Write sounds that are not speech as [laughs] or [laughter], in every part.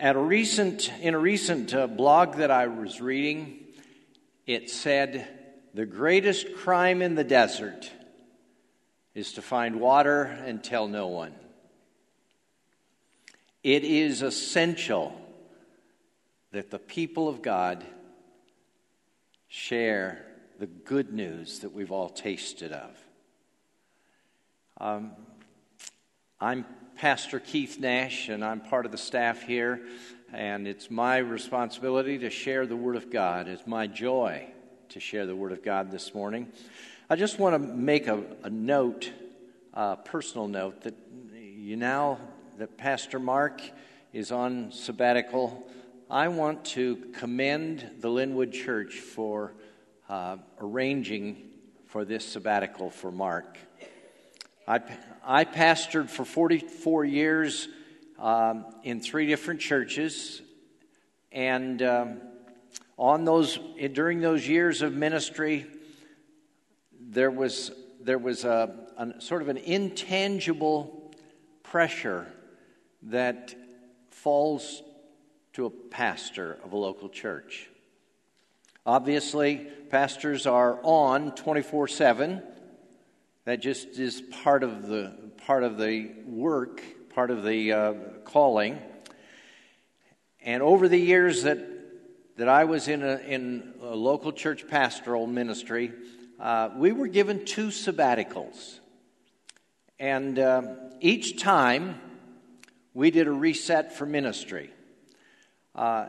At a recent, in a recent uh, blog that I was reading, it said the greatest crime in the desert is to find water and tell no one. It is essential that the people of God share the good news that we've all tasted of. Um, I'm Pastor Keith Nash, and I'm part of the staff here, and it's my responsibility to share the Word of God. It's my joy to share the Word of God this morning. I just want to make a, a note, a personal note, that you now that Pastor Mark is on sabbatical, I want to commend the Linwood Church for uh, arranging for this sabbatical for Mark. I, I pastored for 44 years um, in three different churches, and um, on those during those years of ministry, there was there was a, a sort of an intangible pressure that falls to a pastor of a local church. Obviously, pastors are on 24 7 that just is part of the part of the work, part of the uh, calling. And over the years that that I was in a, in a local church pastoral ministry, uh, we were given two sabbaticals, and uh, each time we did a reset for ministry. Uh,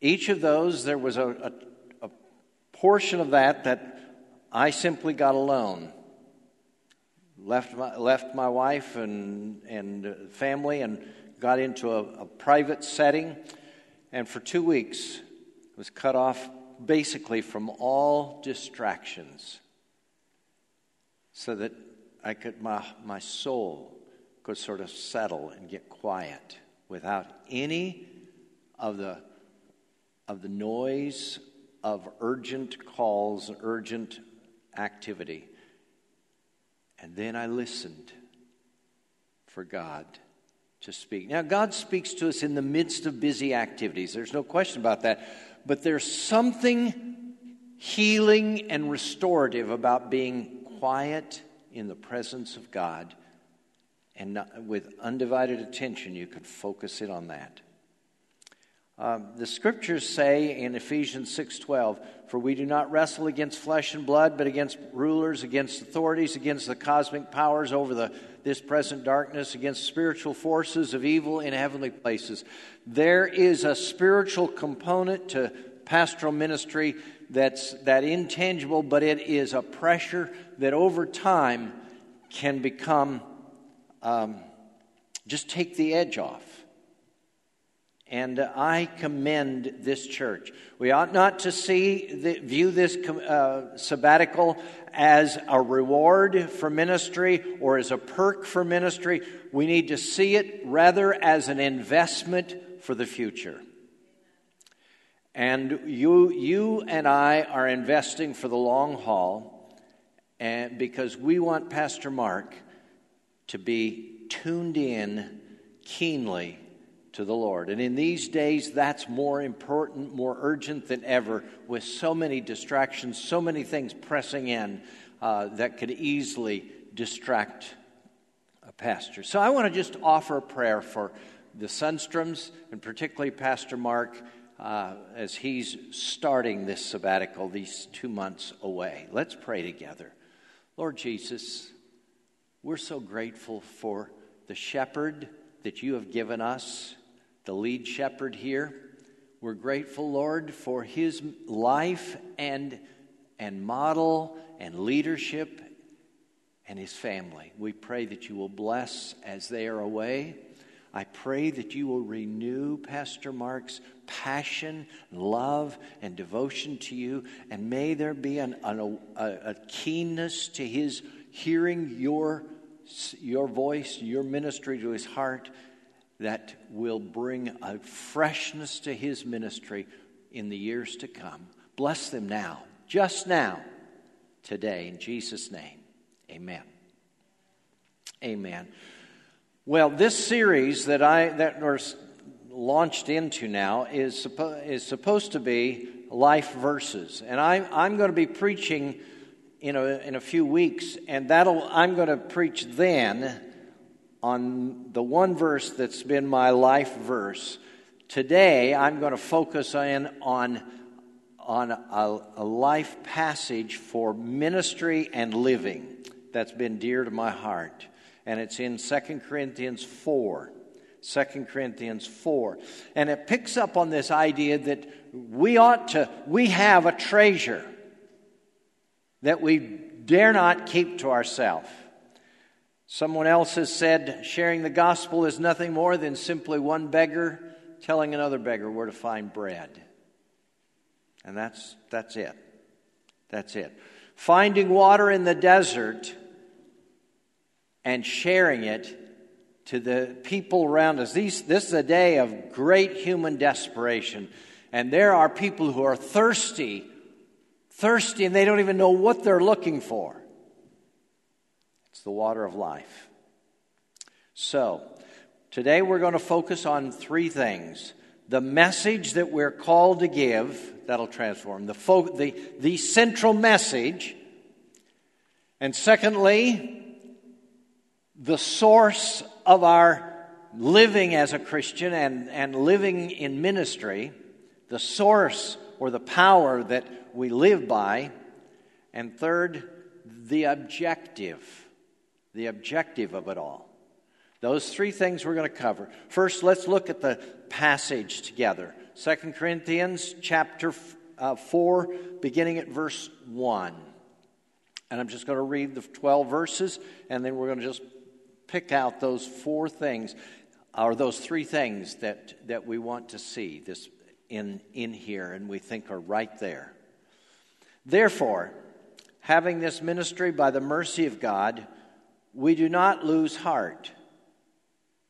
each of those, there was a, a, a portion of that that I simply got alone left my, left my wife and, and family and got into a, a private setting. And for two weeks, was cut off basically from all distractions so that I could, my, my soul could sort of settle and get quiet without any of the, of the noise of urgent calls, urgent activity. And then I listened for God to speak. Now, God speaks to us in the midst of busy activities. There's no question about that. But there's something healing and restorative about being quiet in the presence of God. And not, with undivided attention, you can focus it on that. Um, the scriptures say in Ephesians 6:12, "For we do not wrestle against flesh and blood, but against rulers, against authorities, against the cosmic powers over the, this present darkness, against spiritual forces of evil in heavenly places." There is a spiritual component to pastoral ministry that's that intangible, but it is a pressure that over time can become um, just take the edge off. And I commend this church. We ought not to see the, view this uh, sabbatical as a reward for ministry or as a perk for ministry. We need to see it rather as an investment for the future. And you, you and I are investing for the long haul, and because we want Pastor Mark to be tuned in keenly to the Lord. And in these days, that's more important, more urgent than ever, with so many distractions, so many things pressing in uh, that could easily distract a pastor. So I want to just offer a prayer for the Sunstroms, and particularly Pastor Mark, uh, as he's starting this sabbatical, these two months away. Let's pray together. Lord Jesus, we're so grateful for the shepherd that you have given us the lead shepherd here. We're grateful, Lord, for his life and, and model and leadership and his family. We pray that you will bless as they are away. I pray that you will renew Pastor Mark's passion, love, and devotion to you, and may there be an, an, a, a keenness to his hearing your, your voice, your ministry to his heart that will bring a freshness to his ministry in the years to come. Bless them now, just now, today, in Jesus' name. Amen. Amen. Well, this series that I that or launched into now is, suppo- is supposed to be life verses. And I, I'm going to be preaching in a, in a few weeks, and that'll, I'm going to preach then on the one verse that's been my life verse. Today, I'm going to focus in on, on a, a life passage for ministry and living that's been dear to my heart. And it's in 2 Corinthians 4. 2 Corinthians 4. And it picks up on this idea that we ought to, we have a treasure that we dare not keep to ourselves. Someone else has said sharing the gospel is nothing more than simply one beggar telling another beggar where to find bread. And that's, that's it. That's it. Finding water in the desert and sharing it to the people around us. These, this is a day of great human desperation. And there are people who are thirsty, thirsty, and they don't even know what they're looking for. It's the water of life. So, today we're going to focus on three things the message that we're called to give, that'll transform, the, fo- the, the central message. And secondly, the source of our living as a Christian and, and living in ministry, the source or the power that we live by. And third, the objective, the objective of it all. Those three things we're going to cover. First, let's look at the passage together. 2 Corinthians chapter uh, 4, beginning at verse 1. And I'm just going to read the 12 verses, and then we're going to just pick out those four things, or those three things that, that we want to see this in, in here and we think are right there. Therefore, having this ministry by the mercy of God, we do not lose heart,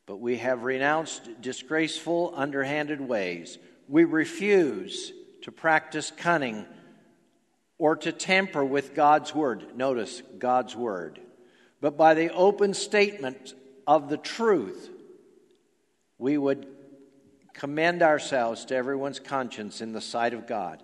but we have renounced disgraceful, underhanded ways. We refuse to practice cunning or to tamper with God's word. Notice God's word but by the open statement of the truth, we would commend ourselves to everyone's conscience in the sight of God.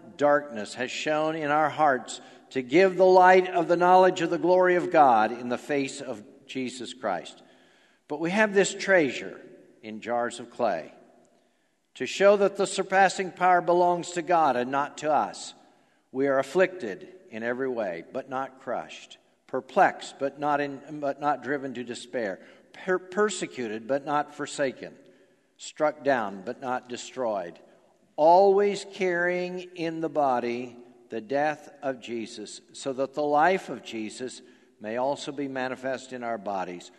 darkness, has shone in our hearts to give the light of the knowledge of the glory of God in the face of Jesus Christ. But we have this treasure in jars of clay to show that the surpassing power belongs to God and not to us. We are afflicted in every way, but not crushed, perplexed, but not, in, but not driven to despair, per- persecuted, but not forsaken, struck down, but not destroyed, always carrying in the body the death of Jesus, so that the life of Jesus may also be manifest in our bodies.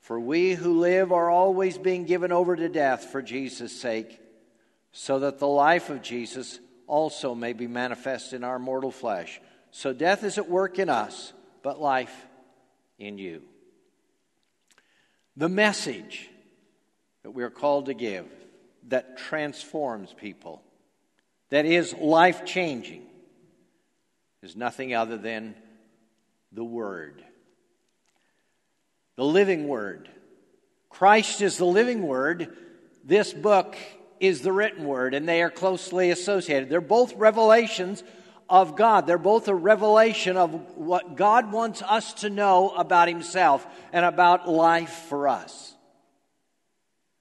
For we who live are always being given over to death for Jesus' sake, so that the life of Jesus also may be manifest in our mortal flesh. So death is at work in us, but life in you. The message that we are called to give that transforms people, that is life changing, is nothing other than the Word. The living Word. Christ is the living Word. This book is the written Word, and they are closely associated. They're both revelations of God. They're both a revelation of what God wants us to know about Himself and about life for us.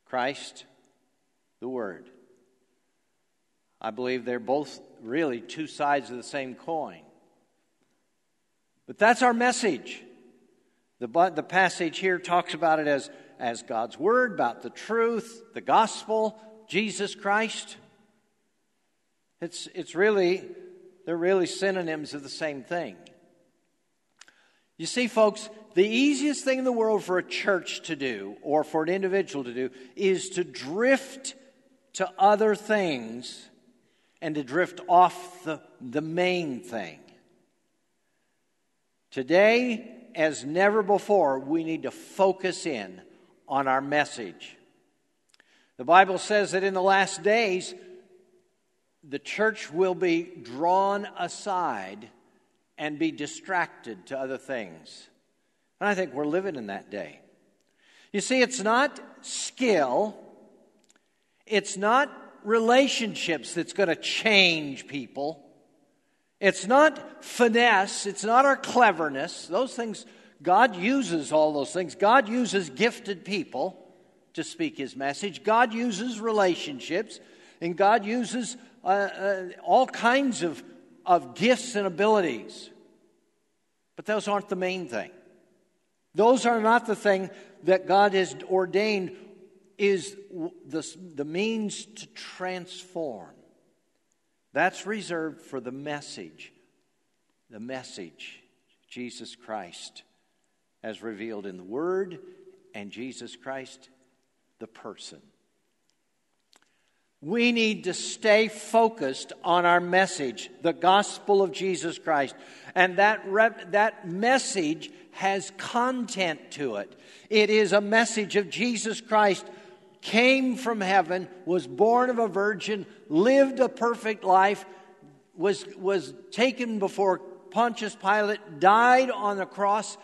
Christ, the Word. I believe they're both really two sides of the same coin. But that's our message. The, the passage here talks about it as, as God's Word, about the truth, the gospel, Jesus Christ. It's, it's really they're really synonyms of the same thing. You see, folks, the easiest thing in the world for a church to do or for an individual to do is to drift to other things and to drift off the, the main thing. Today, as never before, we need to focus in on our message. The Bible says that in the last days, the church will be drawn aside and be distracted to other things. And I think we're living in that day. You see, it's not skill, it's not relationships that's going to change people. It's not finesse, it's not our cleverness. Those things, God uses all those things. God uses gifted people to speak His message, God uses relationships, and God uses uh, uh, all kinds of, of gifts and abilities. But those aren't the main thing. Those are not the thing that God has ordained is the, the means to transform. That's reserved for the message, the message, Jesus Christ, as revealed in the Word, and Jesus Christ, the person. We need to stay focused on our message, the gospel of Jesus Christ. And that, that message has content to it. It is a message of Jesus Christ came from heaven, was born of a virgin, lived a perfect life, was, was taken before Pontius Pilate, died on the cross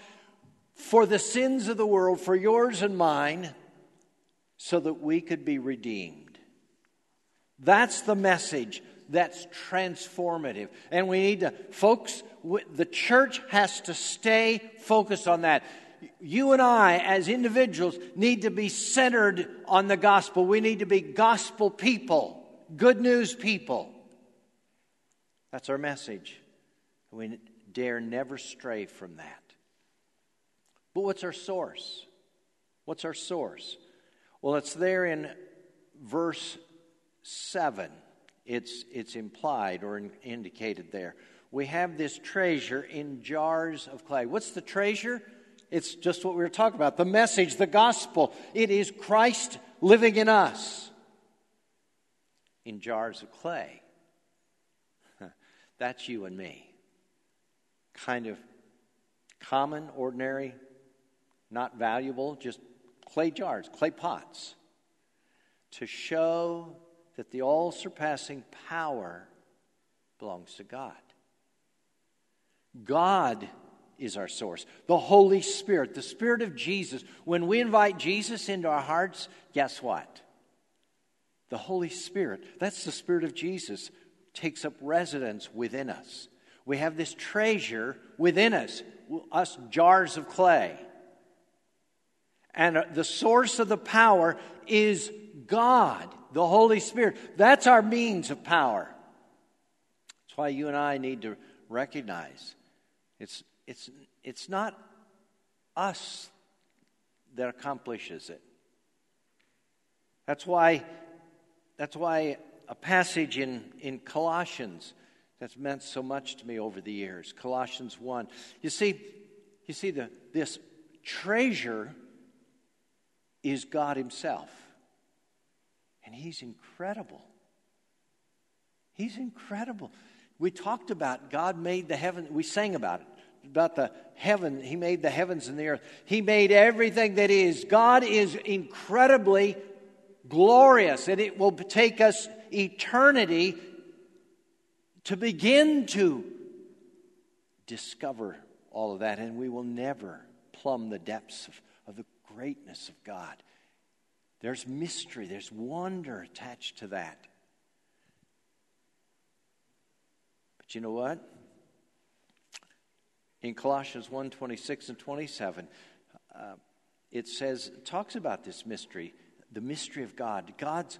for the sins of the world, for yours and mine, so that we could be redeemed. That's the message that's transformative. And we need to, folks, the church has to stay focused on that. You and I, as individuals, need to be centered on the gospel. We need to be gospel people, good news people. That's our message. We dare never stray from that. But what's our source? What's our source? Well, it's there in verse 7. It's, it's implied or in, indicated there. We have this treasure in jars of clay. What's the treasure? It's just what we were talking about the message, the gospel. It is Christ living in us in jars of clay. [laughs] That's you and me. Kind of common, ordinary, not valuable, just clay jars, clay pots to show that the all surpassing power belongs to God. God is our source. The Holy Spirit, the Spirit of Jesus. When we invite Jesus into our hearts, guess what? The Holy Spirit, that's the Spirit of Jesus, takes up residence within us. We have this treasure within us, us jars of clay. And uh, the source of the power is God the Holy Spirit. That's our means of power. That's why you and I need to recognize it's, it's, it's not us that accomplishes it. That's why, that's why a passage in, in Colossians that's meant so much to me over the years, Colossians 1. You see, you see the, this treasure is God Himself. And he's incredible. He's incredible. We talked about God made the heaven, we sang about it, about the heaven. He made the heavens and the earth. He made everything that is. God is incredibly glorious, and it will take us eternity to begin to discover all of that, and we will never plumb the depths of, of the greatness of God. There's mystery, there's wonder attached to that. But you know what? In Colossians 1 26 and 27, uh, it says, talks about this mystery, the mystery of God, God's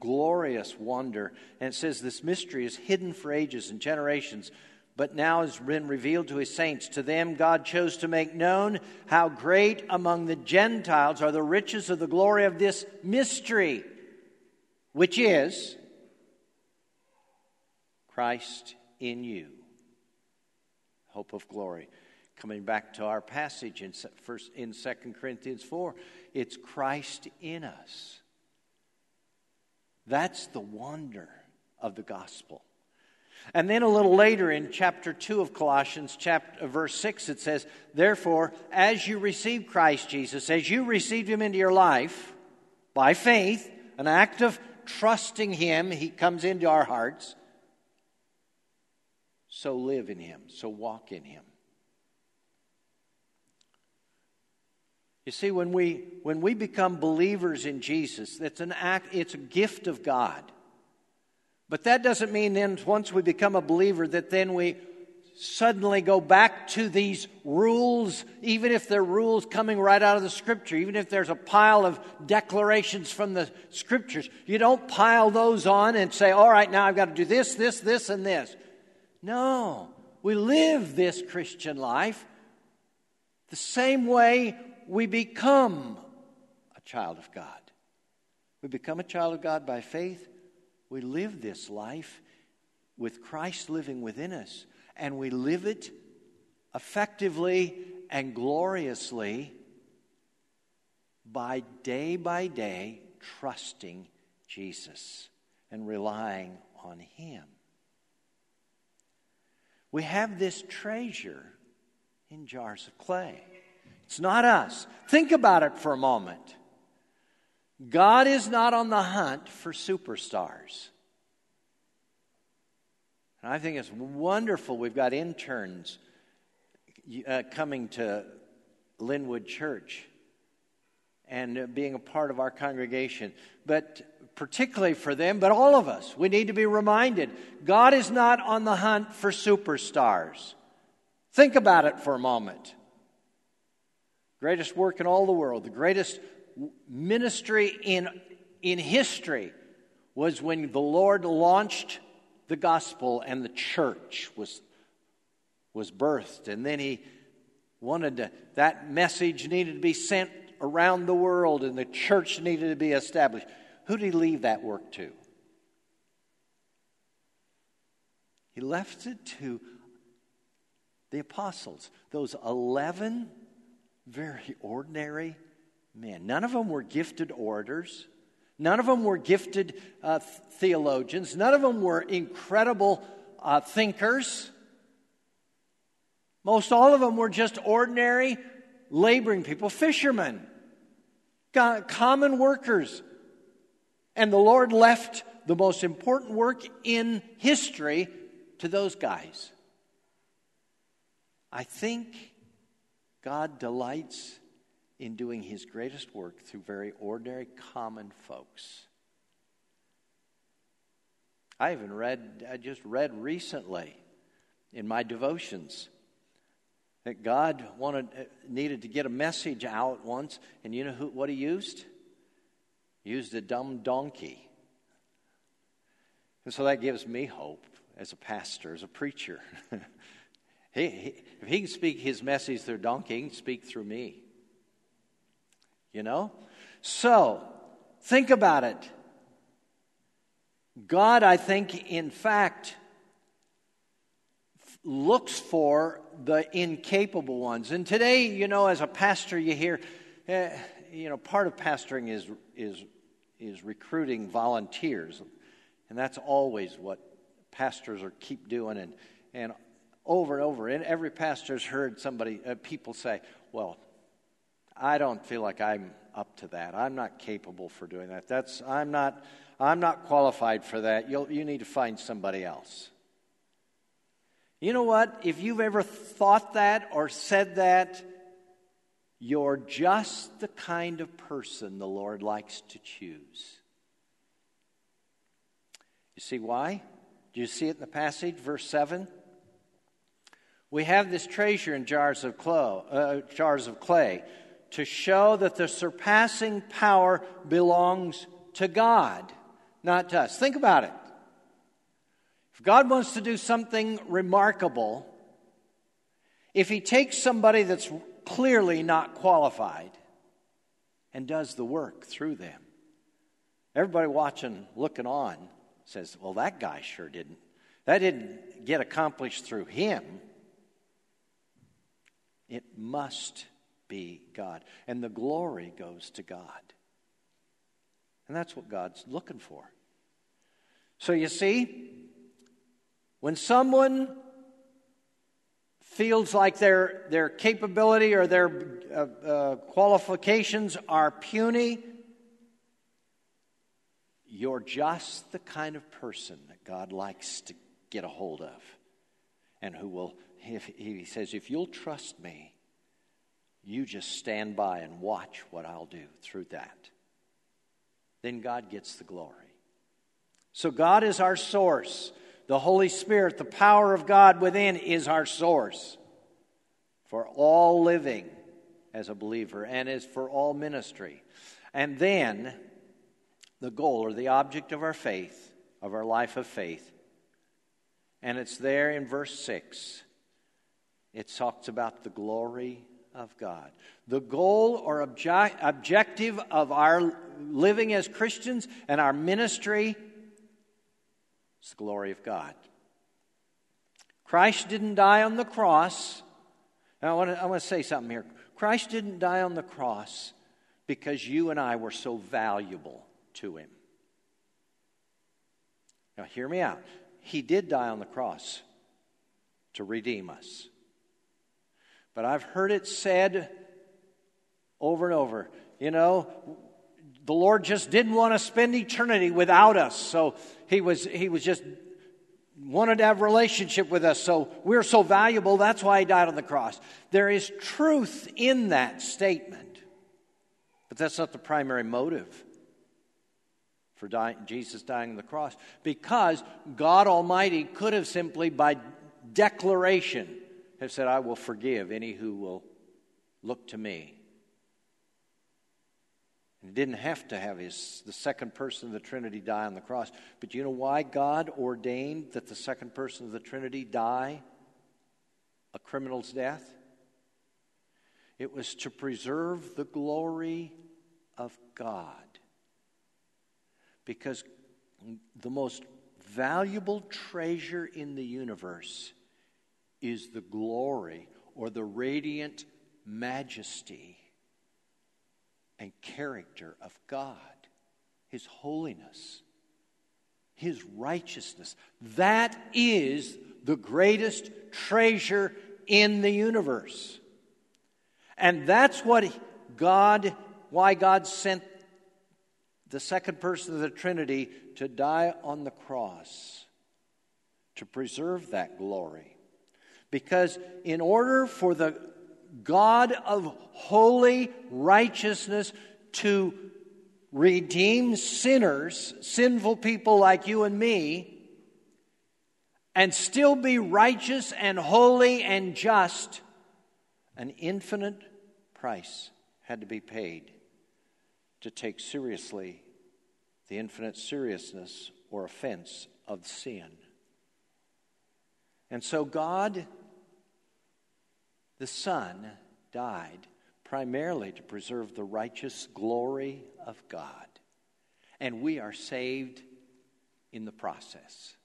glorious wonder. And it says, this mystery is hidden for ages and generations but now has been revealed to his saints. To them, God chose to make known how great among the Gentiles are the riches of the glory of this mystery, which is Christ in you, hope of glory. Coming back to our passage in, first, in 2 Corinthians 4, it's Christ in us, That's the wonder of the gospel. And then a little later in chapter 2 of Colossians, chapter, uh, verse 6, it says, Therefore, as you receive Christ Jesus, as you received him into your life by faith, an act of trusting him, he comes into our hearts, so live in him, so walk in him. You see, when we, when we become believers in Jesus, it's an act, it's a gift of God. But that doesn't mean then, once we become a believer, that then we suddenly go back to these rules, even if they're rules coming right out of the scripture, even if there's a pile of declarations from the scriptures. You don't pile those on and say, all right, now I've got to do this, this, this, and this. No, we live this Christian life the same way we become a child of God. We become a child of God by faith. We live this life with Christ living within us, and we live it effectively and gloriously by day by day trusting Jesus and relying on Him. We have this treasure in jars of clay. It's not us. Think about it for a moment. God is not on the hunt for superstars. And I think it's wonderful. We've got interns uh, coming to Linwood Church and uh, being a part of our congregation. But particularly for them, but all of us, we need to be reminded God is not on the hunt for superstars. Think about it for a moment greatest work in all the world, the greatest ministry in, in history was when the Lord launched the gospel and the church was, was birthed. And then he wanted to, that message needed to be sent around the world and the church needed to be established. Who did he leave that work to? He left it to the apostles, those 11 very ordinary men. None of them were gifted orators. None of them were gifted uh, theologians. None of them were incredible uh, thinkers. Most all of them were just ordinary laboring people, fishermen, common workers. And the Lord left the most important work in history to those guys. I think God delights in doing his greatest work through very ordinary, common folks. I even read, I just read recently in my devotions that God wanted, needed to get a message out once, and you know who, what he used? Used a dumb donkey. And so that gives me hope as a pastor, as a preacher. [laughs] He, he, if he can speak his message through donkey, he can speak through me. You know? So, think about it. God, I think, in fact, looks for the incapable ones. And today, you know, as a pastor, you hear, eh, you know, part of pastoring is, is, is recruiting volunteers. And that's always what pastors are keep doing. And, and over and over. And every pastor's heard somebody, uh, people say, well, I don't feel like I'm up to that. I'm not capable for doing that. That's, I'm, not, I'm not qualified for that. You'll, you need to find somebody else. You know what? If you've ever thought that or said that, you're just the kind of person the Lord likes to choose. You see why? Do you see it in the passage, verse 7? We have this treasure in jars of, clay, uh, jars of clay to show that the surpassing power belongs to God, not to us. Think about it. If God wants to do something remarkable, if He takes somebody that's clearly not qualified and does the work through them, everybody watching, looking on, says, Well, that guy sure didn't. That didn't get accomplished through him. It must be God. And the glory goes to God. And that's what God's looking for. So you see, when someone feels like their, their capability or their uh, uh, qualifications are puny, you're just the kind of person that God likes to get a hold of and who will, if, he says, if you'll trust me, you just stand by and watch what I'll do through that. Then God gets the glory. So God is our source. The Holy Spirit, the power of God within, is our source for all living as a believer and is for all ministry. And then the goal or the object of our faith, of our life of faith, and it's there in verse 6. It talks about the glory of God. The goal or object, objective of our living as Christians and our ministry is the glory of God. Christ didn't die on the cross. Now, I want, to, I want to say something here. Christ didn't die on the cross because you and I were so valuable to him. Now, hear me out. He did die on the cross to redeem us. But I've heard it said over and over, you know, the Lord just didn't want to spend eternity without us. So he was, he was just wanted to have a relationship with us. So we're so valuable. That's why he died on the cross. There is truth in that statement, but that's not the primary motive for dying, Jesus dying on the cross. Because God Almighty could have simply, by declaration, have said, I will forgive any who will look to me. He didn't have to have his, the second person of the Trinity die on the cross. But you know why God ordained that the second person of the Trinity die a criminal's death? It was to preserve the glory of God. Because the most valuable treasure in the universe is the glory or the radiant majesty and character of God, His holiness, His righteousness. That is the greatest treasure in the universe. And that's what God, why God sent the second person of the Trinity to die on the cross to preserve that glory. Because in order for the God of holy righteousness to redeem sinners, sinful people like you and me, and still be righteous and holy and just, an infinite price had to be paid to take seriously the infinite seriousness or offense of sin. And so God the Son died primarily to preserve the righteous glory of God. And we are saved in the process.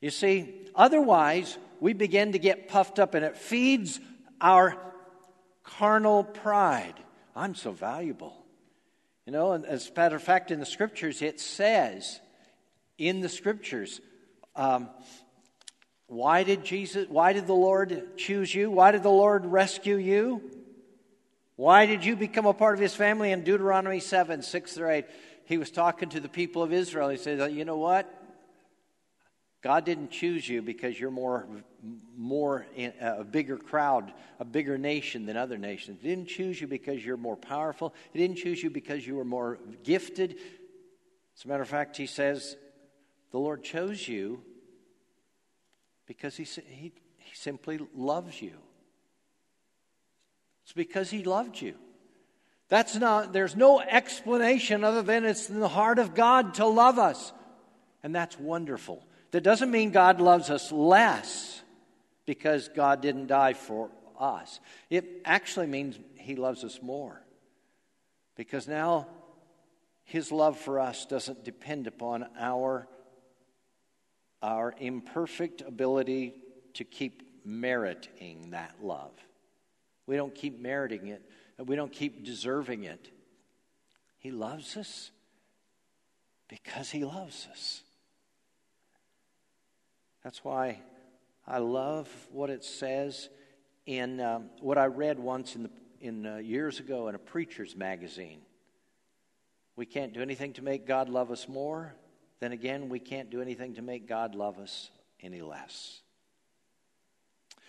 You see, otherwise, we begin to get puffed up, and it feeds our carnal pride. I'm so valuable. You know, and as a matter of fact, in the scriptures, it says, in the scriptures, um, why did Jesus, why did the Lord choose you? Why did the Lord rescue you? Why did you become a part of his family? In Deuteronomy 7, 6 through 8, he was talking to the people of Israel. He said, You know what? God didn't choose you because you're more, more in, uh, a bigger crowd, a bigger nation than other nations. He didn't choose you because you're more powerful. He didn't choose you because you were more gifted. As a matter of fact, he says, The Lord chose you because he, he, he simply loves you. It's because he loved you. That's not, there's no explanation other than it's in the heart of God to love us. And that's wonderful. That doesn't mean God loves us less because God didn't die for us. It actually means he loves us more. Because now his love for us doesn't depend upon our our imperfect ability to keep meriting that love. We don't keep meriting it, we don't keep deserving it. He loves us because He loves us. That's why I love what it says in um, what I read once in, the, in uh, years ago in a preacher's magazine. We can't do anything to make God love us more. Then again, we can't do anything to make God love us any less.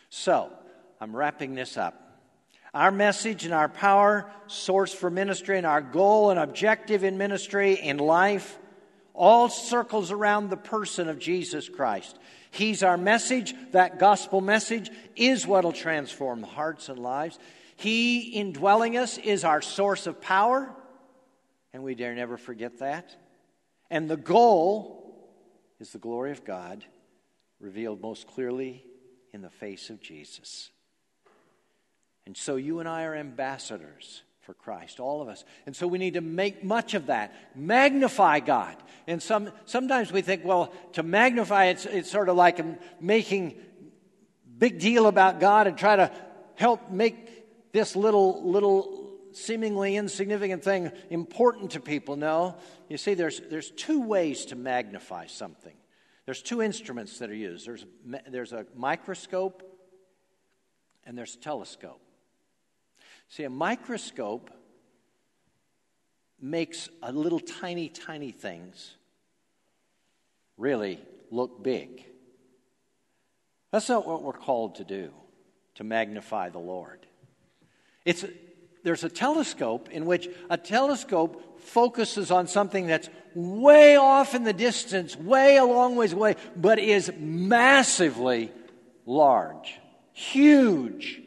So, I'm wrapping this up. Our message and our power source for ministry and our goal and objective in ministry in life all circles around the person of Jesus Christ. He's our message. That gospel message is what will transform hearts and lives. He, indwelling us, is our source of power, and we dare never forget that. And the goal is the glory of God revealed most clearly in the face of Jesus. And so you and I are ambassadors for Christ, all of us. And so we need to make much of that. Magnify God. And some, sometimes we think, well, to magnify, it's, it's sort of like making big deal about God and try to help make this little, little seemingly insignificant thing important to people. No. You see, there's, there's two ways to magnify something. There's two instruments that are used. There's, there's a microscope and there's a telescope. See, a microscope makes a little tiny, tiny things really look big. That's not what we're called to do, to magnify the Lord. It's, there's a telescope in which a telescope focuses on something that's way off in the distance, way a long ways away, but is massively large, huge.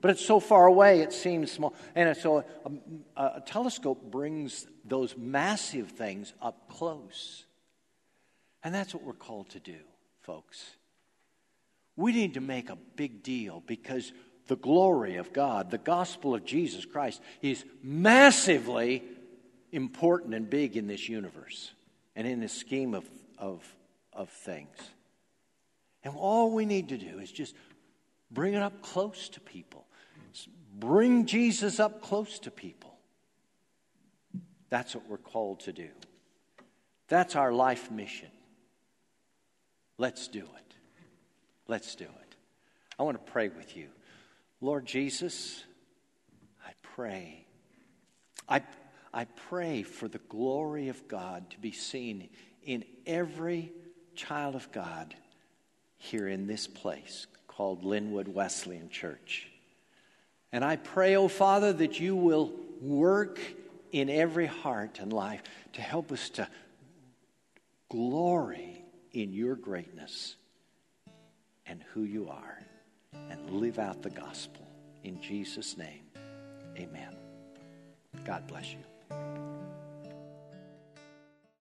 But it's so far away, it seems small. And so um, a, a, telescope brings those massive things up close. And that's what we're called to do, folks. We need to make a big deal because the glory of God, the gospel of Jesus Christ, is massively important and big in this universe and in the scheme of, of, of things. And all we need to do is just bring it up close to people. Bring Jesus up close to people. That's what we're called to do. That's our life mission. Let's do it. Let's do it. I want to pray with you. Lord Jesus, I pray. I, I pray for the glory of God to be seen in every child of God here in this place called Linwood Wesleyan Church. And I pray, oh Father, that you will work in every heart and life to help us to glory in your greatness and who you are and live out the gospel. In Jesus' name, amen. God bless you.